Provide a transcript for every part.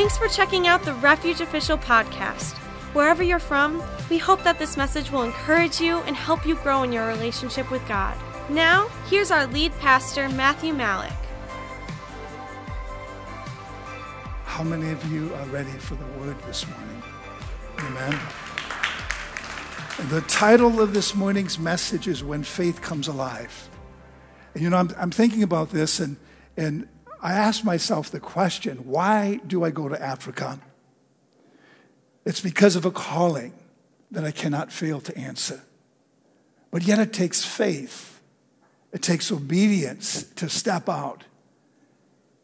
Thanks for checking out the Refuge Official podcast. Wherever you're from, we hope that this message will encourage you and help you grow in your relationship with God. Now, here's our lead pastor, Matthew Malik. How many of you are ready for the word this morning? Amen. The title of this morning's message is When Faith Comes Alive. And you know, I'm, I'm thinking about this, and, and I asked myself the question why do I go to Africa? It's because of a calling that I cannot fail to answer. But yet it takes faith, it takes obedience to step out.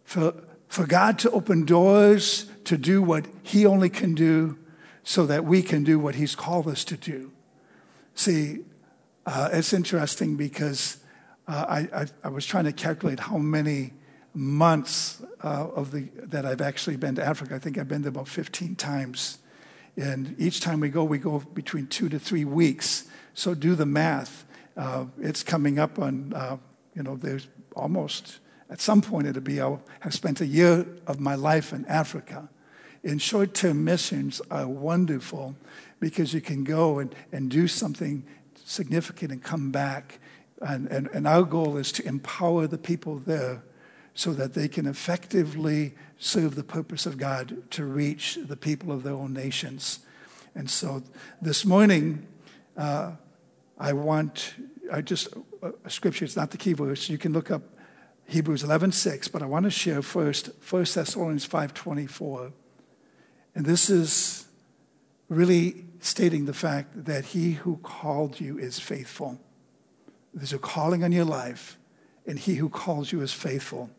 For, for God to open doors to do what He only can do so that we can do what He's called us to do. See, uh, it's interesting because uh, I, I, I, was trying to calculate how many months uh, of the, that I've actually been to Africa. I think I've been there about 15 times. And each time we go, we go between two to three weeks. So do the math. Uh, it's coming up on, uh, you know, there's almost, at some point it'll be, I'll have spent a year of my life in Africa. And short term missions are wonderful because you can go and, and do something significant and come back. And, and, and our goal is to empower the people there so that they can effectively serve the purpose of God to reach the people of their own nations. And so this morning, uh, I want, I just, uh, scripture, it's not the key verse. You can look up Hebrews 11, 6, but I want to share first 1 Thessalonians 5.24. And this is really stating the fact that he who called you is faithful. There's a calling on your life, and he who calls you is faithful.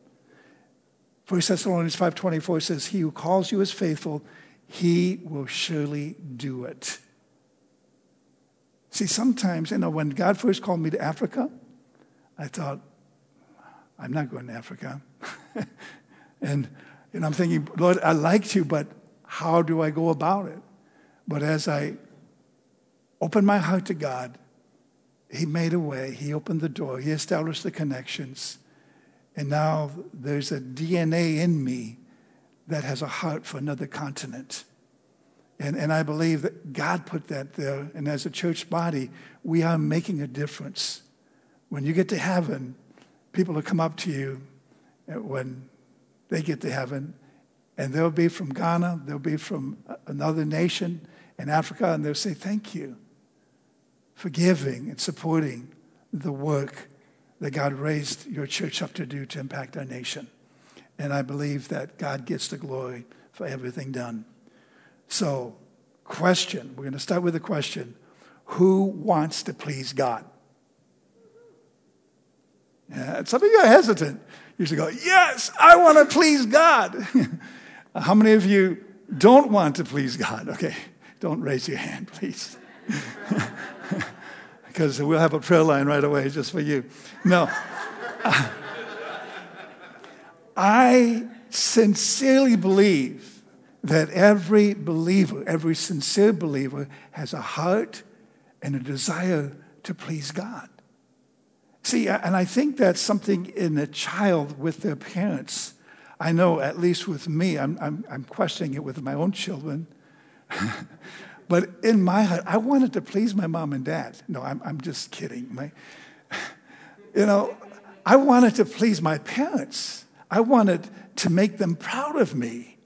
1 Thessalonians 5.24 says, He who calls you is faithful, he will surely do it. See, sometimes, you know, when God first called me to Africa, I thought, I'm not going to Africa. and, and I'm thinking, Lord, I like to, but how do I go about it? But as I opened my heart to God, He made a way, He opened the door, He established the connections. And now there's a DNA in me that has a heart for another continent. And, and I believe that God put that there. And as a church body, we are making a difference. When you get to heaven, people will come up to you uh, when they get to heaven, and they'll be from Ghana, they'll be from uh, another nation in Africa, and they'll say, Thank you for giving and supporting the work that God raised your church up to do to impact our nation. And I believe that God gets the glory for everything done. So, question we're going to start with a question Who wants to please God? Yeah, some of you are hesitant. You should go, Yes, I want to please God. How many of you don't want to please God? Okay, don't raise your hand, please. because we'll have a prayer line right away just for you. No. I sincerely believe that every believer, every sincere believer, has a heart and a desire to please God. See, and I think that's something in a child with their parents. I know, at least with me, I'm, I'm, I'm questioning it with my own children. But in my heart, I wanted to please my mom and dad. No, I'm, I'm just kidding. My, you know, I wanted to please my parents. I wanted to make them proud of me.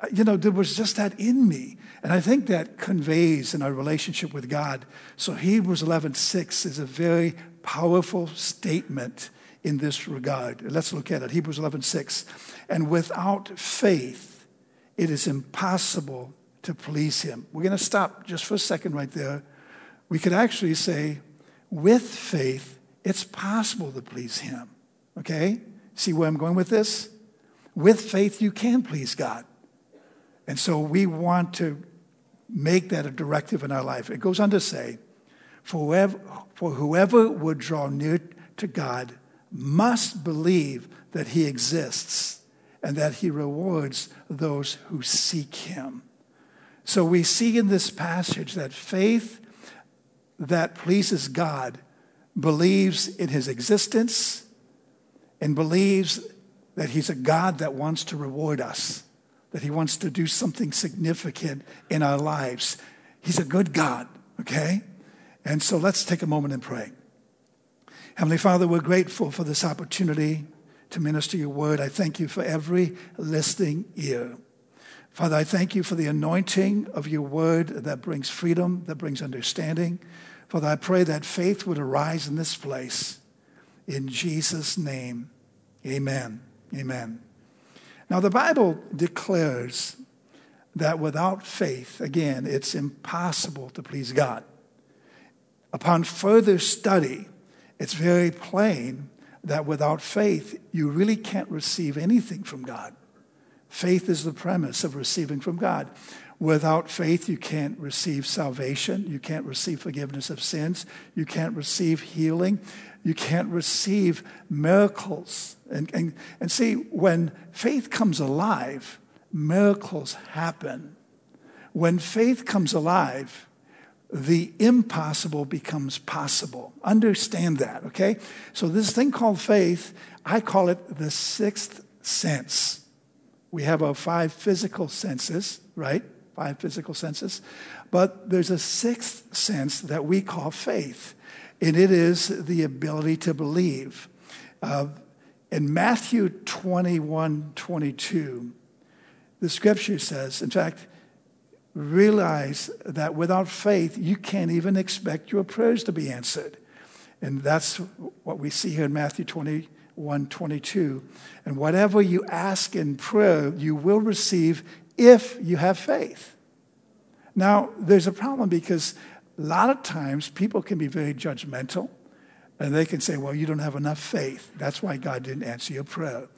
Uh, you know, there was just that in me. And I think that conveys in our relationship with God. So Hebrews 11:6 is a very powerful statement in this regard. Let's look at it. Hebrews 11:6. And without faith, it is impossible to please him. We're going to stop just for a second right there. We could actually say, with faith, it's possible to please him. Okay? See where I'm going with this? With faith, you can please God. And so we want to make that a directive in our life. It goes on to say, for whoever, for whoever would draw near to God must believe that he exists and that he rewards those who seek him. So we see in this passage that faith that pleases God believes in his existence and believes that he's a God that wants to reward us. that He wants to do something significant in our lives. He's a good God, okay? And so let's take a moment and pray. Heavenly Father, we're grateful for this opportunity to minister your word. I thank you for every listening ear. Father, I thank you for the anointing of your word that brings freedom, that brings understanding. Father, I pray that faith would arise in this place. In Jesus' name, amen. Amen. Now, the Bible declares that without faith, again, it's impossible to please God. Upon further study, it's very plain that without faith, you really can't receive anything from God. Faith is the premise of receiving from God. Without faith, you can't receive salvation. You can't receive forgiveness of sins. You can't receive healing. You can't receive miracles. And, and, and see, when faith comes alive, miracles happen. When faith comes alive, the impossible becomes possible. Understand that, okay? So, this thing called faith, I call it the sixth sense. We have our five physical senses, right? Five physical senses. But there's a sixth sense that we call faith, and it is the ability to believe. Uh, in Matthew 21 22, the scripture says, in fact, realize that without faith, you can't even expect your prayers to be answered. And that's what we see here in Matthew 21 22. And whatever you ask in prayer, you will receive if you have faith. Now, there's a problem because a lot of times people can be very judgmental and they can say, well, you don't have enough faith. That's why God didn't answer your prayer.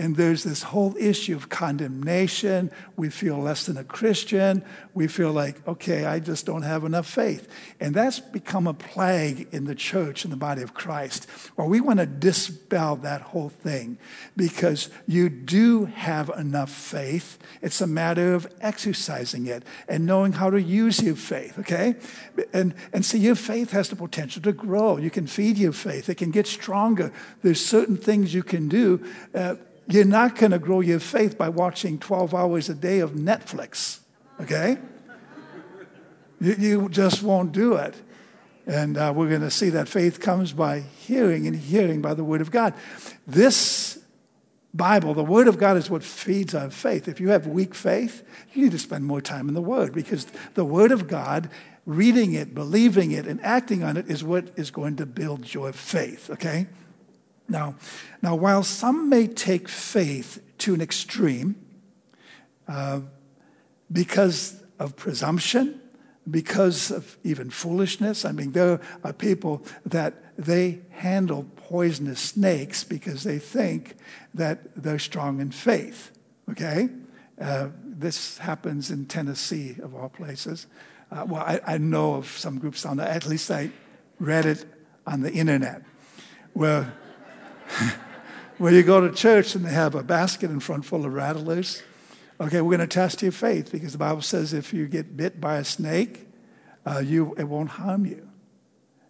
And there's this whole issue of condemnation. We feel less than a Christian. We feel like, okay, I just don't have enough faith. And that's become a plague in the church, in the body of Christ. Well, we want to dispel that whole thing because you do have enough faith. It's a matter of exercising it and knowing how to use your faith, okay? And, and see, your faith has the potential to grow. You can feed your faith, it can get stronger. There's certain things you can do. Uh, you're not going to grow your faith by watching 12 hours a day of Netflix, okay? You, you just won't do it. And uh, we're going to see that faith comes by hearing and hearing by the Word of God. This Bible, the Word of God is what feeds our faith. If you have weak faith, you need to spend more time in the Word because the Word of God, reading it, believing it, and acting on it is what is going to build your faith, okay? Now, now, while some may take faith to an extreme uh, because of presumption, because of even foolishness, I mean, there are people that they handle poisonous snakes because they think that they're strong in faith. Okay? Uh, this happens in Tennessee, of all places. Uh, well, I, I, know of some groups on there, at least I read it on the internet, where When you go to church and they have a basket in front full of rattlers, okay, we're going to test your faith because the Bible says if you get bit by a snake, uh, you, it won't harm you.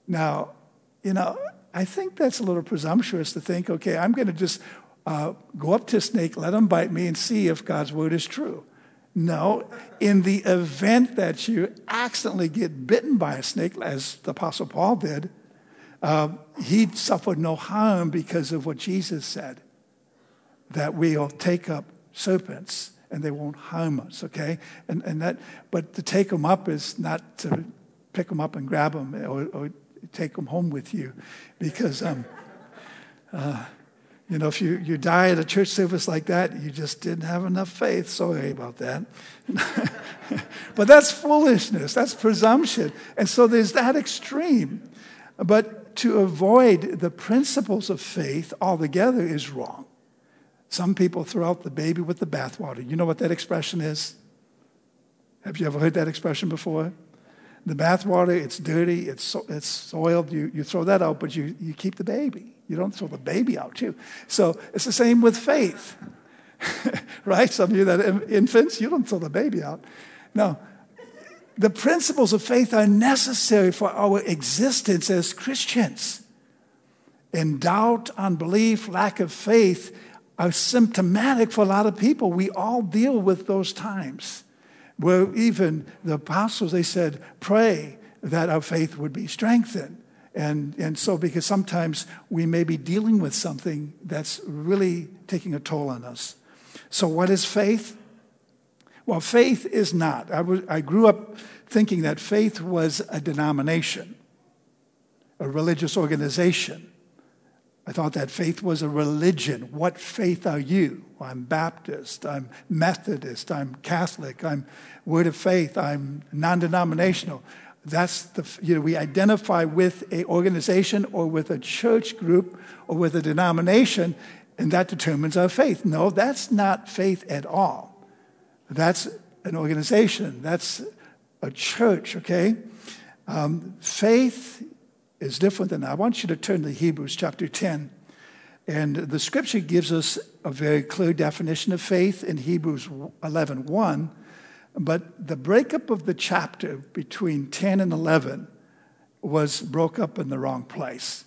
Now, you know, I think that's a little presumptuous to think, okay, I'm going to just uh, go up to a snake, let him bite me, and see if God's word is true. No, in the event that you accidentally get bitten by a snake, as the Apostle Paul did, uh, he suffered no harm because of what Jesus said, that we'll take up serpents and they won't harm us, okay? And, and that, but to take them up is not to pick them up and grab them or, or take them home with you because, um, uh, you know, if you, you die at a church service like that, you just didn't have enough faith. Sorry about that. but that's foolishness, that's presumption. And so there's that extreme. But to avoid the principles of faith altogether is wrong. Some people throw out the baby with the bathwater. You know what that expression is? Have you ever heard that expression before? The bathwater, it's dirty, it's, so, it's soiled. You, you throw that out, but you, you keep the baby. You don't throw the baby out, too. So it's the same with faith, right? Some of you that infants, you don't throw the baby out. No, the principles of faith are necessary for our existence as Christians. And doubt, unbelief, lack of faith are symptomatic for a lot of people. We all deal with those times where even the apostles, they said, pray that our faith would be strengthened. And, and so, because sometimes we may be dealing with something that's really taking a toll on us. So, what is faith? Well, faith is not. I, was, I grew up thinking that faith was a denomination, a religious organization. I thought that faith was a religion. What faith are you? I'm Baptist, I'm Methodist, I'm Catholic, I'm Word of Faith, I'm non denominational. That's the, you know, we identify with a organization or with a church group or with a denomination, and that determines our faith. No, that's not faith at all. That's an organization, that's a church, okay? Um, faith is different than that. I want you to turn to Hebrews chapter 10. And the scripture gives us a very clear definition of faith in Hebrews 11 1. But the breakup of the chapter between 10 and 11 was broke up in the wrong place.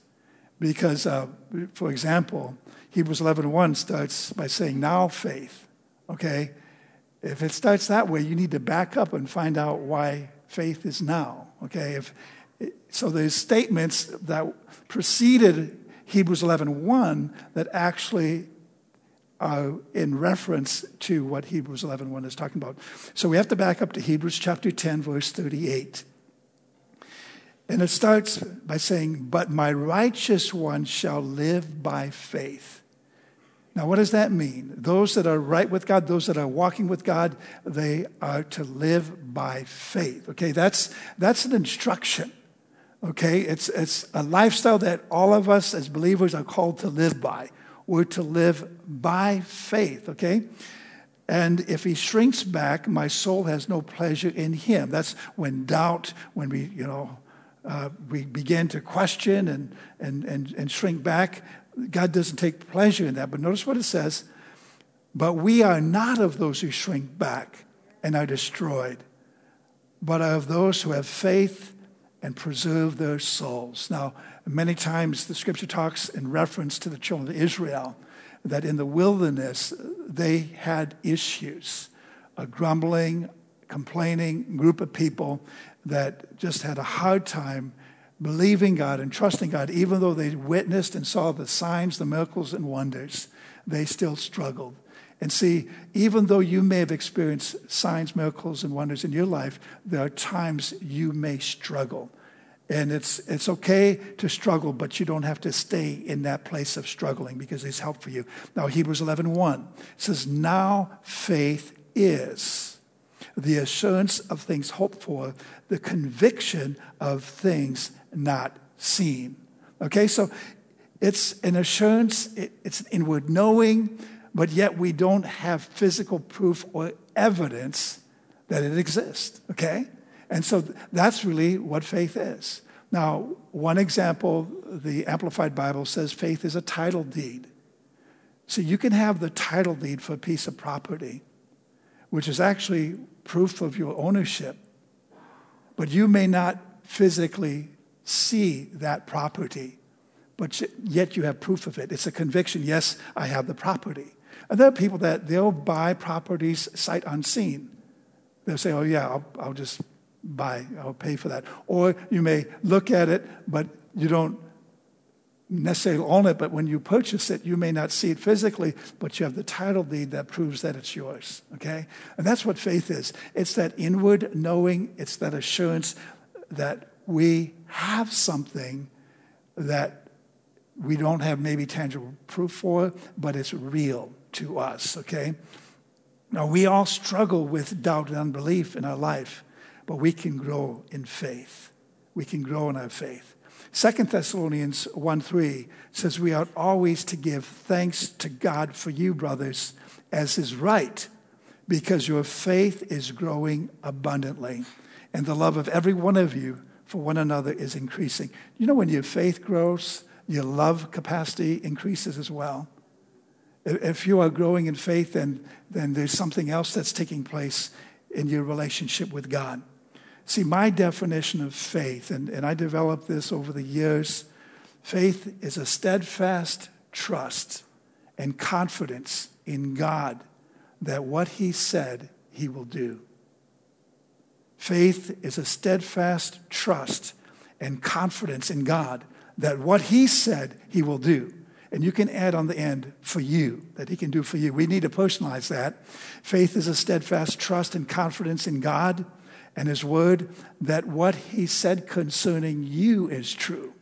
Because, uh, for example, Hebrews 11 1 starts by saying, Now faith. Okay? If it starts that way, you need to back up and find out why faith is now. Okay? If, so there's statements that preceded Hebrews 11:1 that actually are in reference to what Hebrews 11:1 is talking about. So we have to back up to Hebrews chapter 10 verse 38. And it starts by saying, "But my righteous one shall live by faith." Now, what does that mean? Those that are right with God, those that are walking with God, they are to live by faith. Okay, that's, that's an instruction. Okay, it's, it's a lifestyle that all of us as believers are called to live by. We're to live by faith, okay? And if he shrinks back, my soul has no pleasure in him. That's when doubt, when we, you know, uh, we begin to question and, and, and, and shrink back. God doesn't take pleasure in that. But notice what it says. But we are not of those who shrink back and are destroyed, but are of those who have faith and preserve their souls. Now, many times the scripture talks in reference to the children of Israel that in the wilderness they had issues, a grumbling, complaining group of people that just had a hard time believing God and trusting God, even though they witnessed and saw the signs, the miracles, and wonders, they still struggled. And see, even though you may have experienced signs, miracles, and wonders in your life, there are times you may struggle. And it's, it's okay to struggle, but you don't have to stay in that place of struggling because there's help for you. Now, Hebrews 11 1 says, Now faith is the assurance of things hoped for, the conviction of things not seen. Okay, so it's an assurance, it's an inward knowing but yet we don't have physical proof or evidence that it exists, okay? And so that's really what faith is. Now, one example, the Amplified Bible says faith is a title deed. So you can have the title deed for a piece of property, which is actually proof of your ownership, but you may not physically see that property, but yet you have proof of it. It's a conviction yes, I have the property. And there are people that they'll buy properties sight unseen. They'll say, oh, yeah, I'll, I'll just buy, I'll pay for that. Or you may look at it, but you don't necessarily own it, but when you purchase it, you may not see it physically, but you have the title deed that proves that it's yours, okay? And that's what faith is. It's that inward knowing, it's that assurance that we have something that we don't have maybe tangible proof for, but it's real to us, okay? Now, we all struggle with doubt and unbelief in our life, but we can grow in faith. We can grow in our faith. Second Thessalonians 1 3 says, We ought always to give thanks to God for you, brothers, as is right, because your faith is growing abundantly, and the love of every one of you for one another is increasing. You know, when your faith grows, your love capacity increases as well. If you are growing in faith, then, then there's something else that's taking place in your relationship with God. See, my definition of faith, and, and I developed this over the years faith is a steadfast trust and confidence in God that what He said He will do. Faith is a steadfast trust and confidence in God that what He said He will do. And you can add on the end for you, that He can do for you. We need to personalize that. Faith is a steadfast trust and confidence in God and His Word that what He said concerning you is true.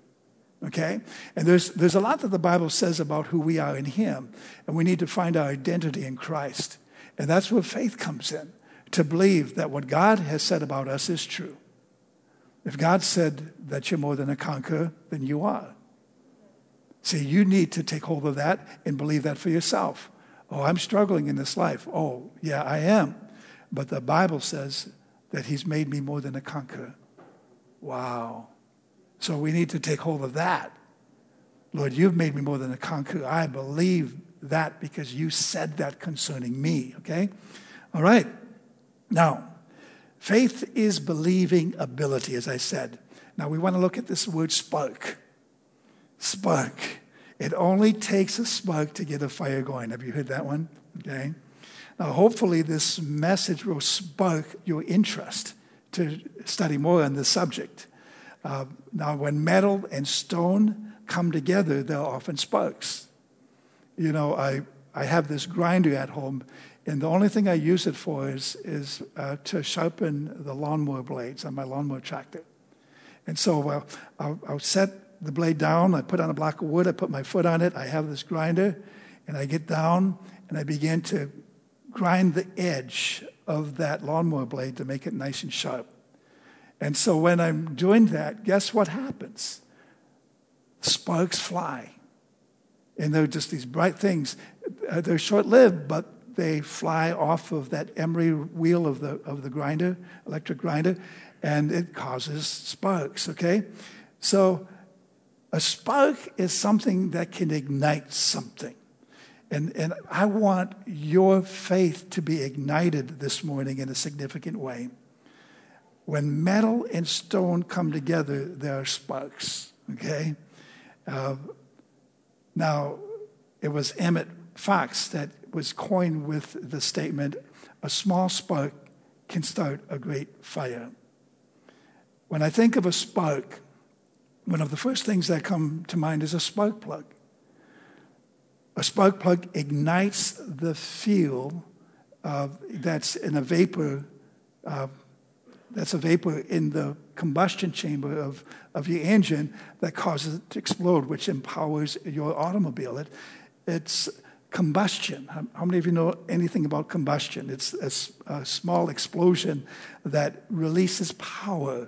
Okay? And there's, there's a lot that the Bible says about who we are in Him, and we need to find our identity in Christ. And that's where faith comes in to believe that what God has said about us is true. If God said that you're more than a conqueror, then you are. See, you need to take hold of that and believe that for yourself. Oh, I'm struggling in this life. Oh, yeah, I am. But the Bible says that He's made me more than a conqueror. Wow. So we need to take hold of that. Lord, you've made me more than a conqueror. I believe that because you said that concerning me, okay? All right. Now, faith is believing ability, as I said. Now, we want to look at this word spark. Spark. It only takes a spark to get a fire going. Have you heard that one? Okay. Now, hopefully, this message will spark your interest to study more on this subject. Uh, now, when metal and stone come together, there are often sparks. You know, I, I have this grinder at home and the only thing I use it for is, is uh, to sharpen the lawnmower blades on my lawnmower tractor. And so uh, I'll, I'll, set the blade down, I put on a block of wood, I put my foot on it, I have this grinder, and I get down and I begin to grind the edge of that lawnmower blade to make it nice and sharp. And so when I'm doing that, guess what happens? Sparks fly. And they're just these bright things. Uh, they're short lived, but they fly off of that emery wheel of the, of the grinder, electric grinder, and it causes sparks, okay? So a spark is something that can ignite something. And, and I want your faith to be ignited this morning in a significant way. When metal and stone come together, there are sparks, okay? Uh, now, it was Emmett Fox that was coined with the statement a small spark can start a great fire. When I think of a spark, one of the first things that come to mind is a spark plug. A spark plug ignites the fuel uh, that's in a vapor, uh, that's a vapor in the combustion chamber of, of your engine that causes it to explode, which empowers your automobile. It, it's combustion. How many of you know anything about combustion? It's a, a, small explosion that releases power.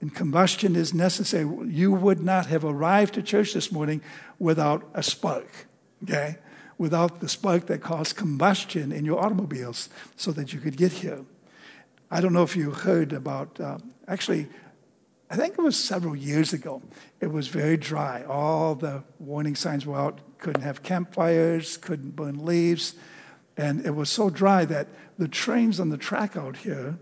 And combustion is necessary. You would not have arrived to church this morning without a spark, okay? Without the spark that caused combustion in your automobiles so that you could get here. I don't know if you heard about, uh, actually, I think it was several years ago. It was very dry. All the warning signs were out. Couldn't have campfires, couldn't burn leaves. And it was so dry that the trains on the track out here,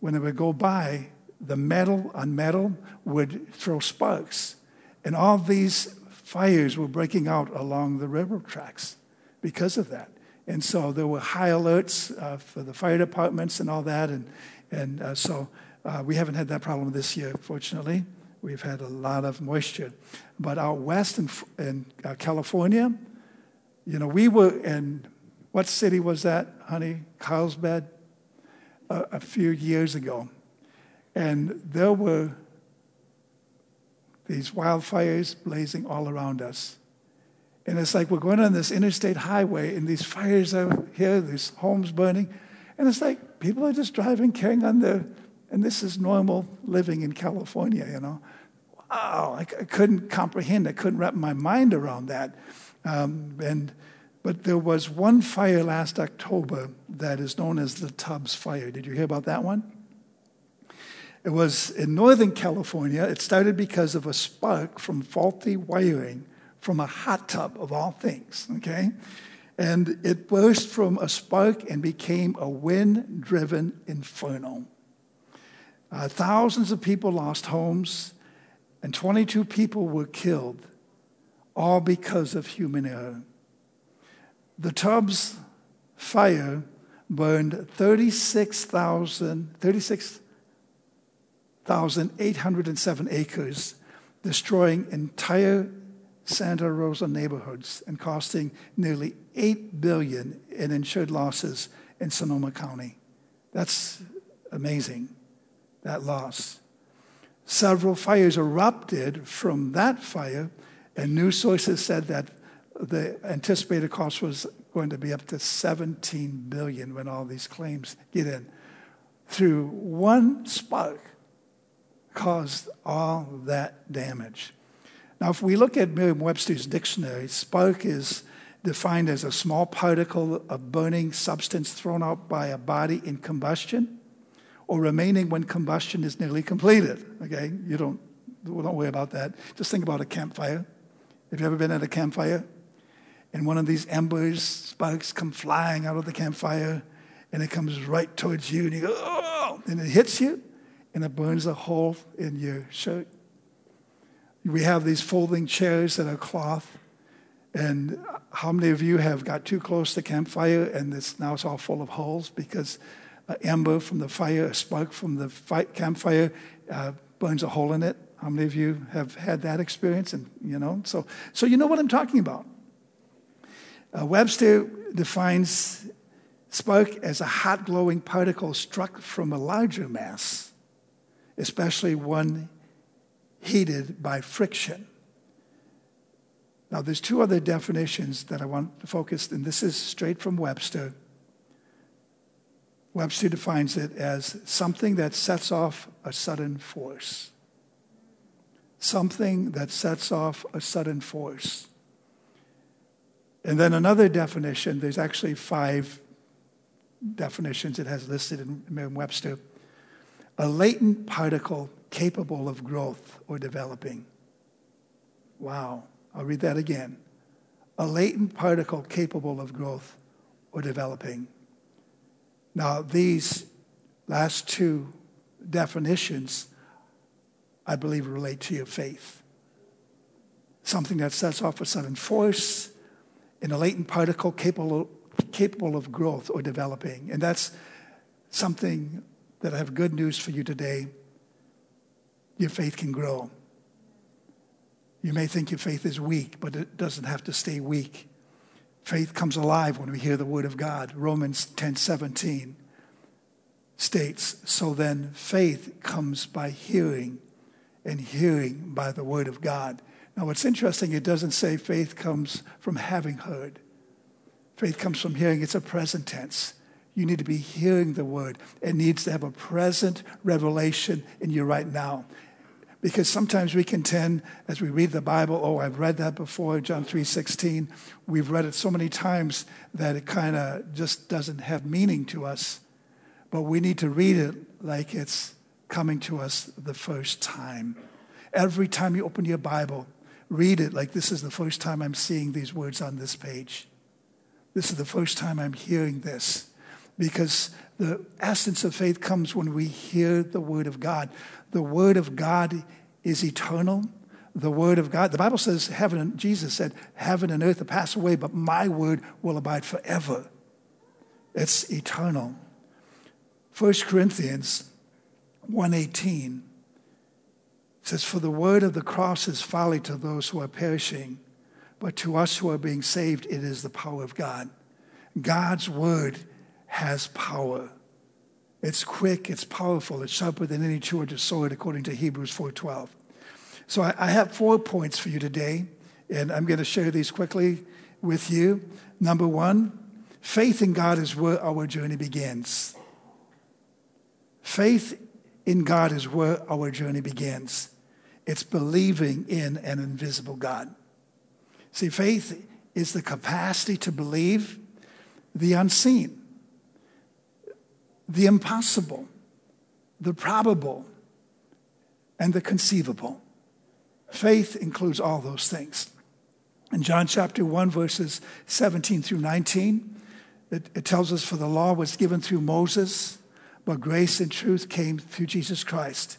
when they would go by, the metal on metal would throw sparks. And all these fires were breaking out along the railroad tracks because of that. And so there were high alerts uh, for the fire departments and all that. And, and uh, so uh, we haven't had that problem this year, fortunately. We've had a lot of moisture. But out west in, in uh, California, you know, we were in, what city was that, honey? Carlsbad? Uh, a few years ago. And there were these wildfires blazing all around us. And it's like we're going on this interstate highway, and these fires are here, these homes burning. And it's like people are just driving, carrying on their and this is normal living in California, you know. Wow, I, I couldn't comprehend, I couldn't wrap my mind around that. Um, and, but there was one fire last October that is known as the Tubbs Fire. Did you hear about that one? It was in Northern California. It started because of a spark from faulty wiring from a hot tub, of all things, okay? And it burst from a spark and became a wind driven inferno. Uh, thousands of people lost homes, and 22 people were killed, all because of human error. The Tubbs fire burned 36,000 36,807 acres, destroying entire Santa Rosa neighborhoods and costing nearly 8 billion in insured losses in Sonoma County. That's amazing, that loss. Several fires erupted from that fire, and news sources said that the anticipated cost was going to be up to 17 billion when all these claims get in. Through one spark caused all that damage. Now, if we look at Merriam Webster's dictionary, spark is defined as a small particle of burning substance thrown out by a body in combustion or remaining when combustion is nearly completed. Okay, you don't, don't worry about that. Just think about a campfire. Have you ever been at a campfire? And one of these embers, sparks come flying out of the campfire, and it comes right towards you, and you go, oh, and it hits you, and it burns a hole in your shirt. We have these folding chairs that are cloth. And how many of you have got too close to campfire and it's, now it's all full of holes because ember from the fire, a spark from the campfire uh, burns a hole in it? How many of you have had that experience? And you know, so so you know what I'm talking about. Uh, Webster defines spark as a hot glowing particle struck from a larger mass, especially one heated by friction. Now, there's two other definitions that I want to focus, and this is straight from Webster. Webster defines it as something that sets off a sudden force. Something that sets off a sudden force. And then another definition, there's actually five definitions it has listed in Webster. A latent particle capable of growth or developing. Wow. I'll read that again. A latent particle capable of growth or developing. Now, these last two definitions, I believe, relate to your faith. Something that sets off a sudden force in a latent particle capable, capable of growth or developing. And that's something that I have good news for you today your faith can grow. You may think your faith is weak, but it doesn't have to stay weak. Faith comes alive when we hear the word of God. Romans 10 17 states, So then faith comes by hearing, and hearing by the word of God. Now, what's interesting, it doesn't say faith comes from having heard. Faith comes from hearing. It's a present tense. You need to be hearing the word. It needs to have a present revelation in you right now. Because sometimes we can tend, as we read the Bible, oh, I've read that before, John 3.16. We've read it so many times that it kind of just doesn't have meaning to us. But we need to read it like it's coming to us the first time. Every time you open your Bible, read it like this is the first time I'm seeing these words on this page. This is the first time I'm hearing this because the essence of faith comes when we hear the Word of God. The Word of God is eternal. The Word of God, the Bible says, heaven and Jesus said, heaven and earth will pass away, but my Word will abide forever. It's eternal. 1 Corinthians 1.18 says, For the word of the cross is folly to those who are perishing, but to us who are being saved, it is the power of God. God's word has power. It's quick, it's powerful, it's sharper than any two-edged sword, according to Hebrews 4.12. So I, I have four points for you today, and I'm going to share these quickly with you. Number one, faith in God is where our journey begins. Faith in God is where our journey begins. It's believing in an invisible God. See, faith is the capacity to believe the unseen the impossible, the probable, and the conceivable. Faith includes all those things. In John chapter 1, verses 17 through 19, it, it, tells us, For the law was given through Moses, but grace and truth came through Jesus Christ.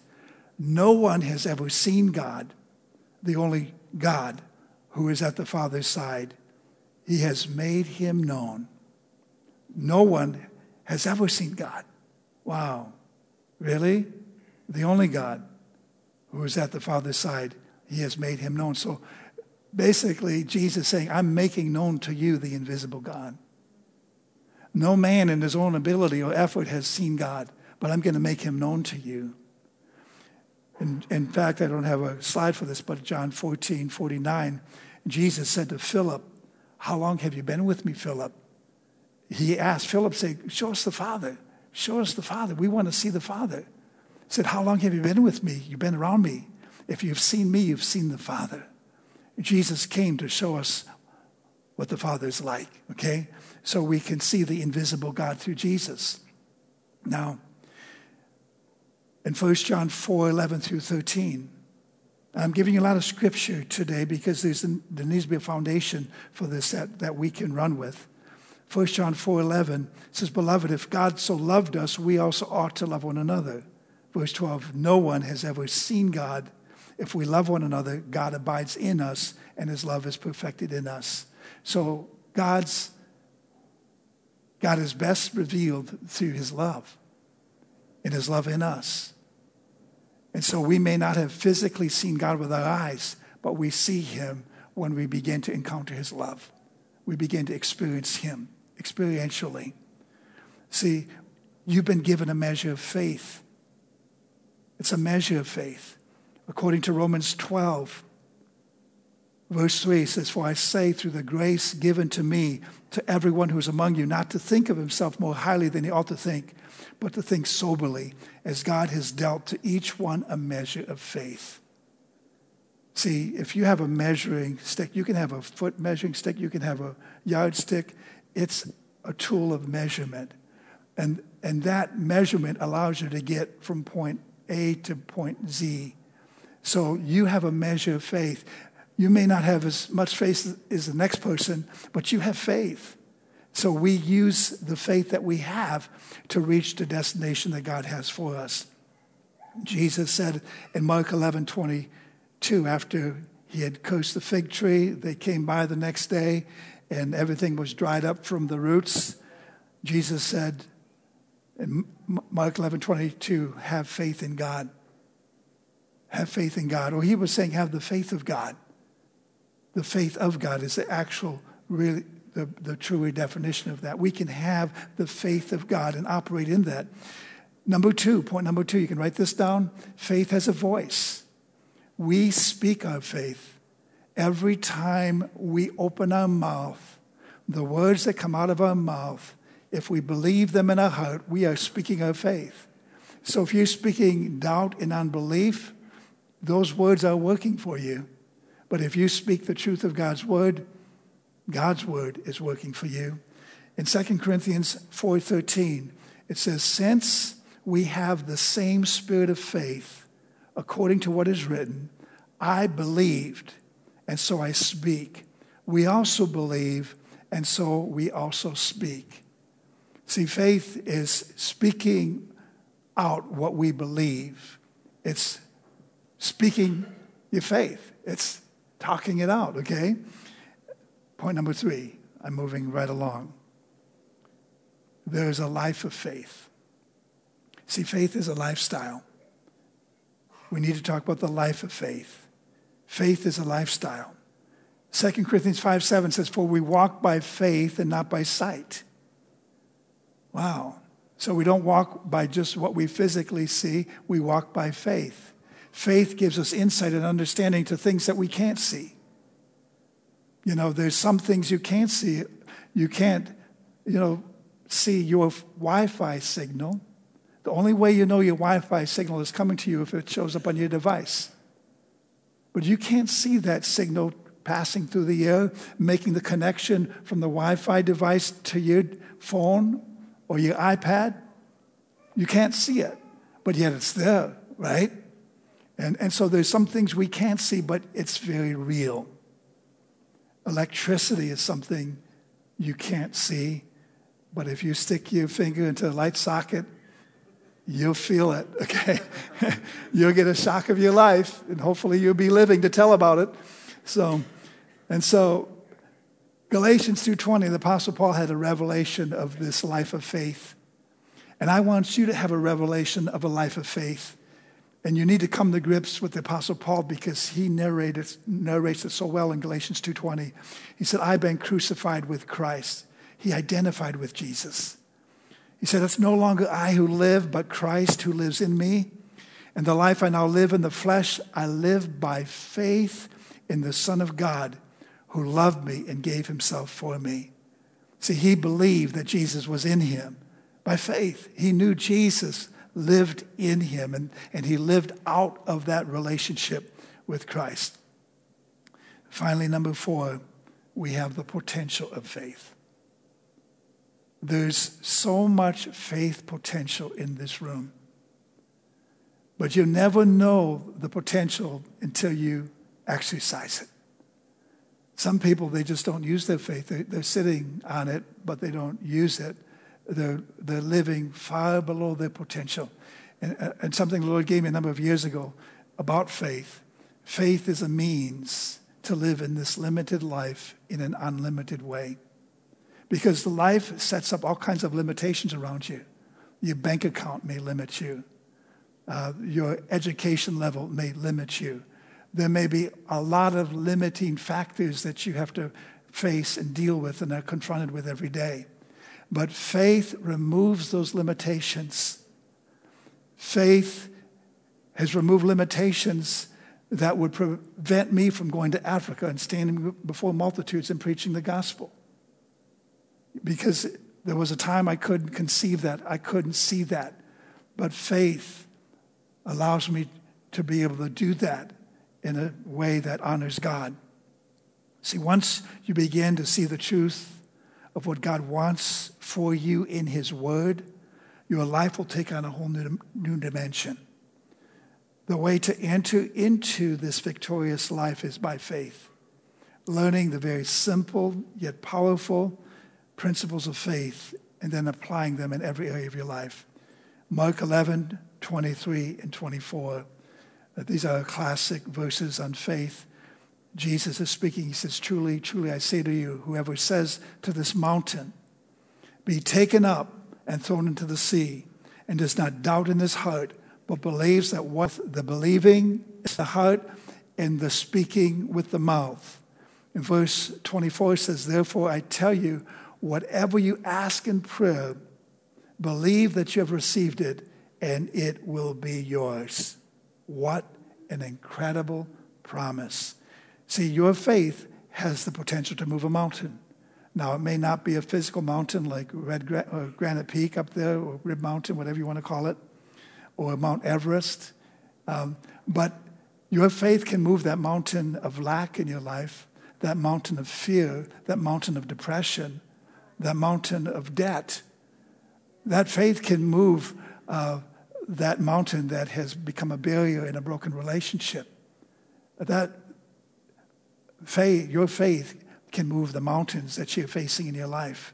No one has ever seen God, the only God who is at the Father's side, he has made him known. No one has ever seen God. Wow. Really? The only God who is at the Father's side, he has made him known. So basically, Jesus saying, I'm making known to you the invisible God. No man in his own ability or effort has seen God, but I'm going to make him known to you. In, in fact, I don't have a slide for this, but John 14, 49, Jesus said to Philip, How long have you been with me, Philip? He asked, Philip said, Show us the Father. Show us the Father. We want to see the Father. He said, How long have you been with me? You've been around me. If you've seen me, you've seen the Father. Jesus came to show us what the Father is like, okay? So we can see the invisible God through Jesus. Now, in 1 John 4 11 through 13, I'm giving you a lot of scripture today because there needs to be a foundation for this that, that we can run with. 1 John 4:11 says, Beloved, if God so loved us, we also ought to love one another. Verse 12, no one has ever seen God. If we love one another, God abides in us and his love is perfected in us. So God's God is best revealed through his love and his love in us. And so we may not have physically seen God with our eyes, but we see him when we begin to encounter his love. We begin to experience him experientially. See, you've been given a measure of faith. It's a measure of faith. According to Romans 12, verse 3 says, For I say, through the grace given to me, to everyone who is among you, not to think of himself more highly than he ought to think, but to think soberly, as God has dealt to each one a measure of faith. See, if you have a measuring stick, you can have a foot measuring stick, you can have a yardstick. It's a tool of measurement. And, and that measurement allows you to get from point A to point Z so you have a measure of faith. You may not have as much faith as the next person, but you have faith. So we use the faith that we have to reach the destination that God has for us. Jesus said in Mark 11 22, after he had cursed the fig tree, they came by the next day and everything was dried up from the roots. Jesus said in Mark 11 22, have faith in God have faith in God. Or he was saying, have the faith of God. The faith of God is the actual, really, the, the true definition of that. We can have the faith of God and operate in that. Number two, point number two, you can write this down. Faith has a voice. We speak our faith. Every time we open our mouth, the words that come out of our mouth, if we believe them in our heart, we are speaking our faith. So if you're speaking doubt and unbelief, those words are working for you. But if you speak the truth of God's word, God's word is working for you. In 2 Corinthians 4:13, it says, "Since we have the same spirit of faith, according to what is written, I believed, and so I speak. We also believe, and so we also speak." See, faith is speaking out what we believe. It's speaking your faith. It's talking it out, okay? Point number three, I'm moving right along. There's a life of faith. See, faith is a lifestyle. We need to talk about the life of faith. Faith is a lifestyle. 2 Corinthians 5 7 says, For we walk by faith and not by sight. Wow. So we don't walk by just what we physically see, we walk by faith. Faith gives us insight and understanding to things that we can't see. You know, there's some things you can't see. You can't, you know, see your Wi Fi signal. The only way you know your Wi Fi signal is coming to you if it shows up on your device. But you can't see that signal passing through the air, making the connection from the Wi Fi device to your phone or your iPad. You can't see it, but yet it's there, right? And, and so there's some things we can't see, but it's very real. Electricity is something you can't see, but if you stick your finger into a light socket, you'll feel it, okay? you'll get a shock of your life, and hopefully you'll be living to tell about it. So, and so Galatians 2:20, the Apostle Paul had a revelation of this life of faith. And I want you to have a revelation of a life of faith. And you need to come to grips with the Apostle Paul because he narrated, narrates it so well in Galatians 2.20. He said, I've been crucified with Christ. He identified with Jesus. He said, It's no longer I who live, but Christ who lives in me. And the life I now live in the flesh, I live by faith in the Son of God who loved me and gave himself for me. See, he believed that Jesus was in him by faith. He knew Jesus lived in him, and, and he lived out of that relationship with Christ. Finally, number four, we have the potential of faith. There's so much faith potential in this room. But you never know the potential until you exercise it. Some people, they just don't use their faith. They're, they're sitting on it, but they don't use it. They're, they're living far below their potential. And, uh, and something the Lord gave me a number of years ago about faith faith is a means to live in this limited life in an unlimited way. Because life sets up all kinds of limitations around you. Your bank account may limit you. Uh, your education level may limit you. There may be a lot of limiting factors that you have to face and deal with and are confronted with every day. But faith removes those limitations. Faith has removed limitations that would prevent me from going to Africa and standing before multitudes and preaching the gospel. Because there was a time I couldn't conceive that, I couldn't see that. But faith allows me to be able to do that in a way that honors God. See, once you begin to see the truth of what God wants for you in His Word, your life will take on a whole new, new dimension. The way to enter into this victorious life is by faith, learning the very simple yet powerful principles of faith and then applying them in every area of your life. Mark 11, 23 and 24. Uh, these are classic verses on faith. Jesus is speaking. He says, Truly, truly, I say to you, whoever says to this mountain, Be taken up and thrown into the sea, and does not doubt in his heart, but believes that what the believing is the heart and the speaking with the mouth. In verse 24 says, Therefore I tell you, whatever you ask in prayer, believe that you have received it, and it will be yours. What an incredible promise. See, your faith has the potential to move a mountain. Now, it may not be a physical mountain like Red or Granite Peak up there, or Rib Mountain, whatever you want to call it, or Mount Everest, um, but your faith can move that mountain of lack in your life, that mountain of fear, that mountain of depression, that mountain of debt. That faith can move uh, that mountain that has become a barrier in a broken relationship. That faith, your faith can move the mountains that you're facing in your life.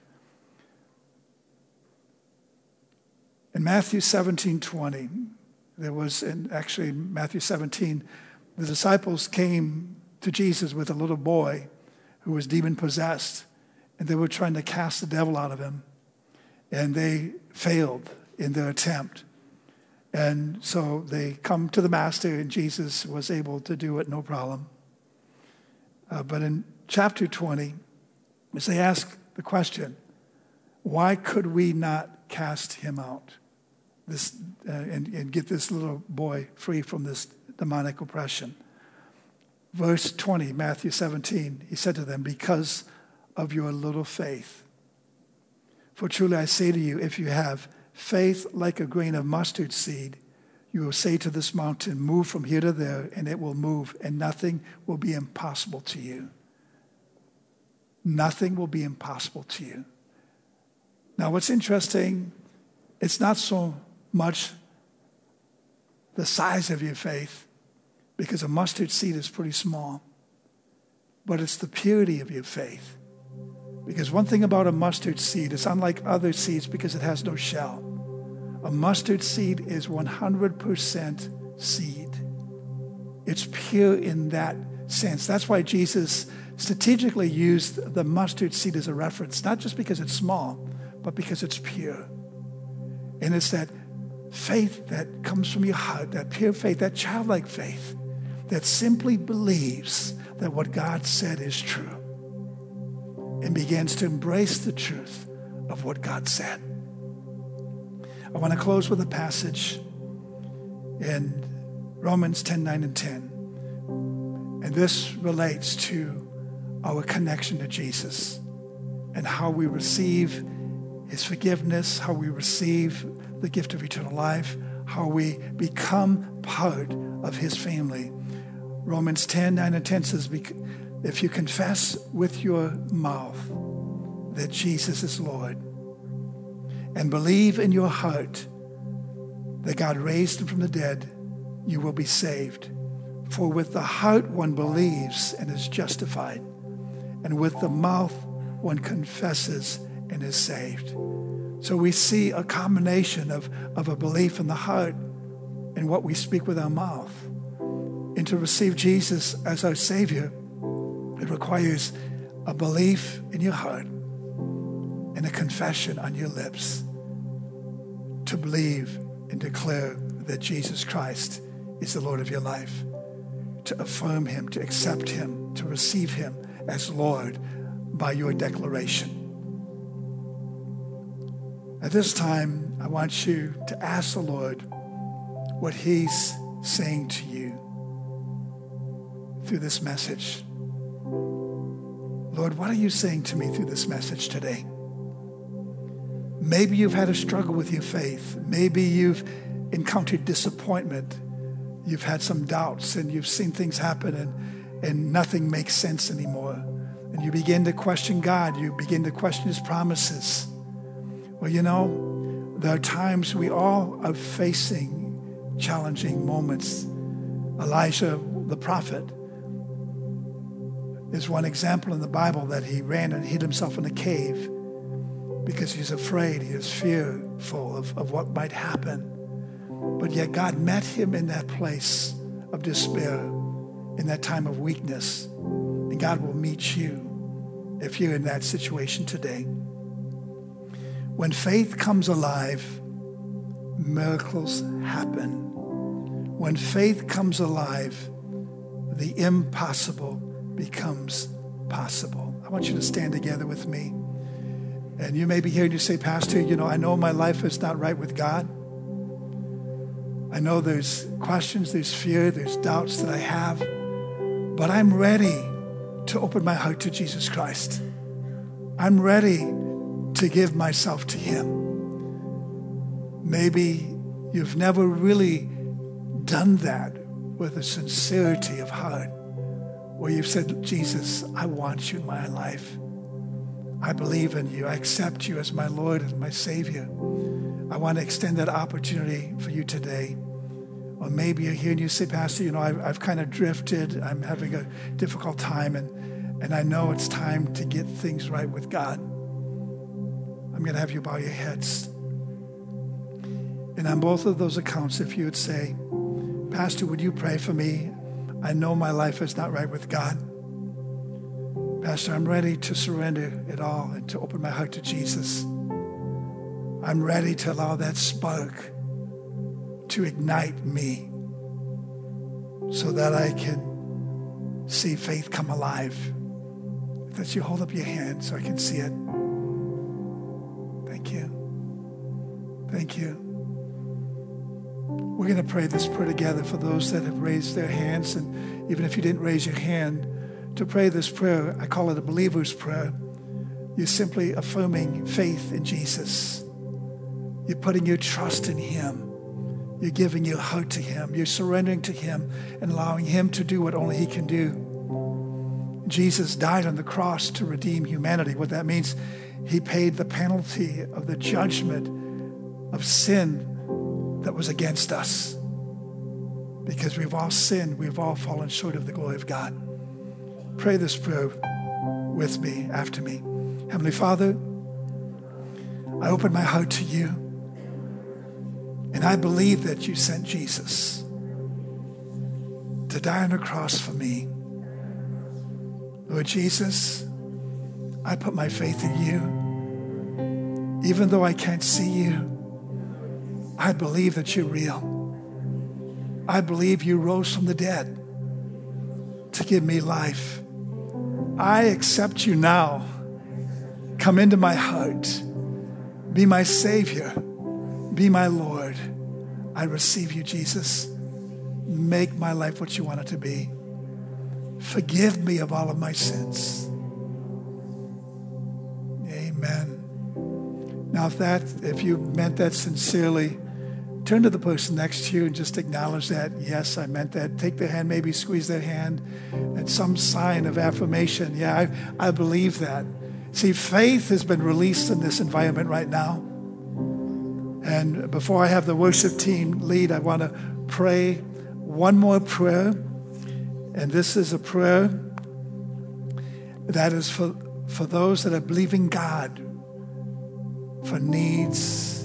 In Matthew 17 20, there was, in actually Matthew 17, the disciples came to Jesus with a little boy who was demon possessed, and they were trying to cast the devil out of him. And they failed in their attempt. And so they come to the master, and Jesus was able to do it no problem. Uh, but in chapter 20, as they ask the question, why could we not cast him out this, uh, and, and get this little boy free from this demonic oppression? Verse 20, Matthew 17, he said to them, Because of your little faith. For truly I say to you, if you have faith like a grain of mustard seed, you will say to this mountain, Move from here to there, and it will move, and nothing will be impossible to you. Nothing will be impossible to you. Now, what's interesting, it's not so much the size of your faith, because a mustard seed is pretty small, but it's the purity of your faith. Because one thing about a mustard seed, it's unlike other seeds because it has no shell. A mustard seed is 100% seed. It's pure in that sense. That's why Jesus strategically used the mustard seed as a reference, not just because it's small, but because it's pure. And it's that faith that comes from your heart, that pure faith, that childlike faith that simply believes that what God said is true and begins to embrace the truth of what God said. I want to close with a passage in Romans 10 9 and 10. And this relates to our connection to Jesus and how we receive his forgiveness, how we receive the gift of eternal life, how we become part of his family. Romans 10 9 and 10 says, If you confess with your mouth that Jesus is Lord and believe in your heart that God raised him from the dead, you will be saved. For with the heart one believes and is justified, and with the mouth one confesses and is saved. So we see a combination of, of a belief in the heart and what we speak with our mouth. And to receive Jesus as our Savior, it requires a belief in your heart and a confession on your lips to believe and declare that Jesus Christ is the Lord of your life, to affirm Him, to accept Him, to receive Him as Lord by your declaration. At this time, I want you to ask the Lord what He's saying to you through this message. Lord, what are you saying to me through this message today? Maybe you've had a struggle with your faith. Maybe you've encountered disappointment. You've had some doubts and you've seen things happen and, and nothing makes sense anymore. And you begin to question God. You begin to question his promises. Well, you know, there are times we all are facing challenging moments. Elijah, the prophet, is one example in the Bible that he ran and hid himself in a cave because he's afraid, he is fearful of, of what might happen. But yet God met him in that place of despair, in that time of weakness. And God will meet you if you're in that situation today. When faith comes alive, miracles happen. When faith comes alive, the impossible becomes possible. I want you to stand together with me. And you may be here and you say, Pastor, you know, I know my life is not right with God. I know there's questions, there's fear, there's doubts that I have, but I'm ready to open my heart to Jesus Christ. I'm ready to give myself to Him. Maybe you've never really done that with a sincerity of heart, where you've said, Jesus, I want you in my life. I believe in you. I accept you as my Lord and my Savior. I want to extend that opportunity for you today. Or maybe you're here and you say, Pastor, you know, I've, I've kind of drifted. I'm having a difficult time, and, and I know it's time to get things right with God. I'm going to have you bow your heads. And on both of those accounts, if you would say, Pastor, would you pray for me? I know my life is not right with God. Pastor, I'm ready to surrender it all and to open my heart to Jesus. I'm ready to allow that spark to ignite me so that I can see faith come alive. That you hold up your hand so I can see it. Thank you. Thank you. We're going to pray this prayer together for those that have raised their hands. And even if you didn't raise your hand, to pray this prayer, I call it a believer's prayer. You're simply affirming faith in Jesus. You're putting your trust in Him. You're giving your heart to Him. You're surrendering to Him and allowing Him to do what only He can do. Jesus died on the cross to redeem humanity. What that means, He paid the penalty of the judgment of sin that was against us. Because we've all sinned, we've all fallen short of the glory of God. Pray this prayer with me, after me. Heavenly Father, I open my heart to you, and I believe that you sent Jesus to die on the cross for me. Lord Jesus, I put my faith in you. Even though I can't see you, I believe that you're real. I believe you rose from the dead to give me life. I accept you now. Come into my heart. Be my Savior. Be my Lord. I receive you, Jesus. Make my life what you want it to be. Forgive me of all of my sins. Amen. Now, if that, if you meant that sincerely, turn to the person next to you and just acknowledge that. Yes, I meant that. Take their hand, maybe squeeze their hand, and some sign of affirmation. Yeah, I, I believe that. See, faith has been released in this environment right now. And before I have the worship team lead, I want to pray one more prayer. And this is a prayer that is for, for those that are believing God for needs,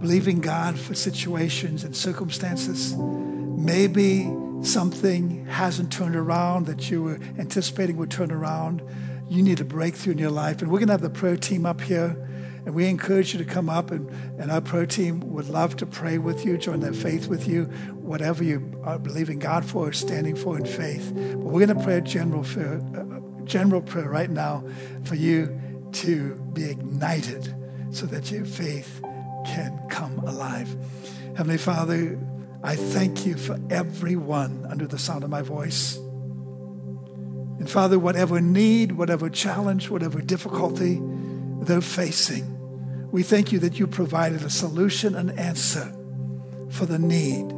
believing God for situations and circumstances. Maybe something hasn't turned around that you were anticipating would turn around. You need a breakthrough in your life. And we're going to have the prayer team up here. And we encourage you to come up, and, and our prayer team would love to pray with you, join their faith with you, whatever you are believing God for or standing for in faith. But we're going to pray a general uh, general prayer right now for you to be ignited so that your faith can come alive. Heavenly Father, I thank you for everyone under the sound of my voice. And Father, whatever need, whatever challenge, whatever difficulty they're facing, we thank you that you provided a solution, an answer for the need,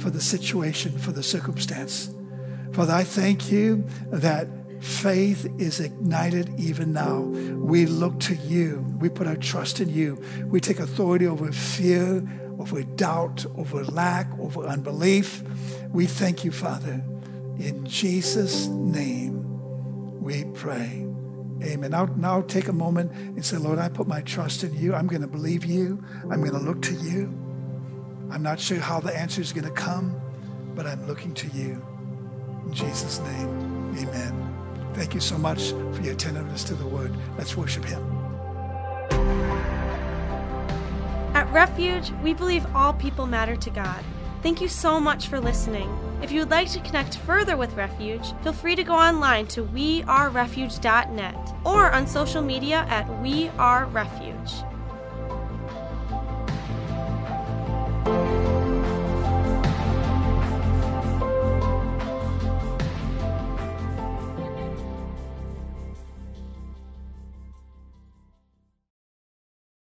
for the situation, for the circumstance. Father, I thank you that faith is ignited even now. We look to you. We put our trust in you. We take authority over fear, over doubt, over lack, over unbelief. We thank you, Father. In Jesus' name we pray. Amen. Now, now take a moment and say, Lord, I put my trust in you. I'm going to believe you. I'm going to look to you. I'm not sure how the answer is going to come, but I'm looking to you. In Jesus' name, amen. Thank you so much for your attentiveness to the word. Let's worship him. At Refuge, we believe all people matter to God. Thank you so much for listening. If you would like to connect further with Refuge, feel free to go online to wearerefuge.net or on social media at We Are Refuge.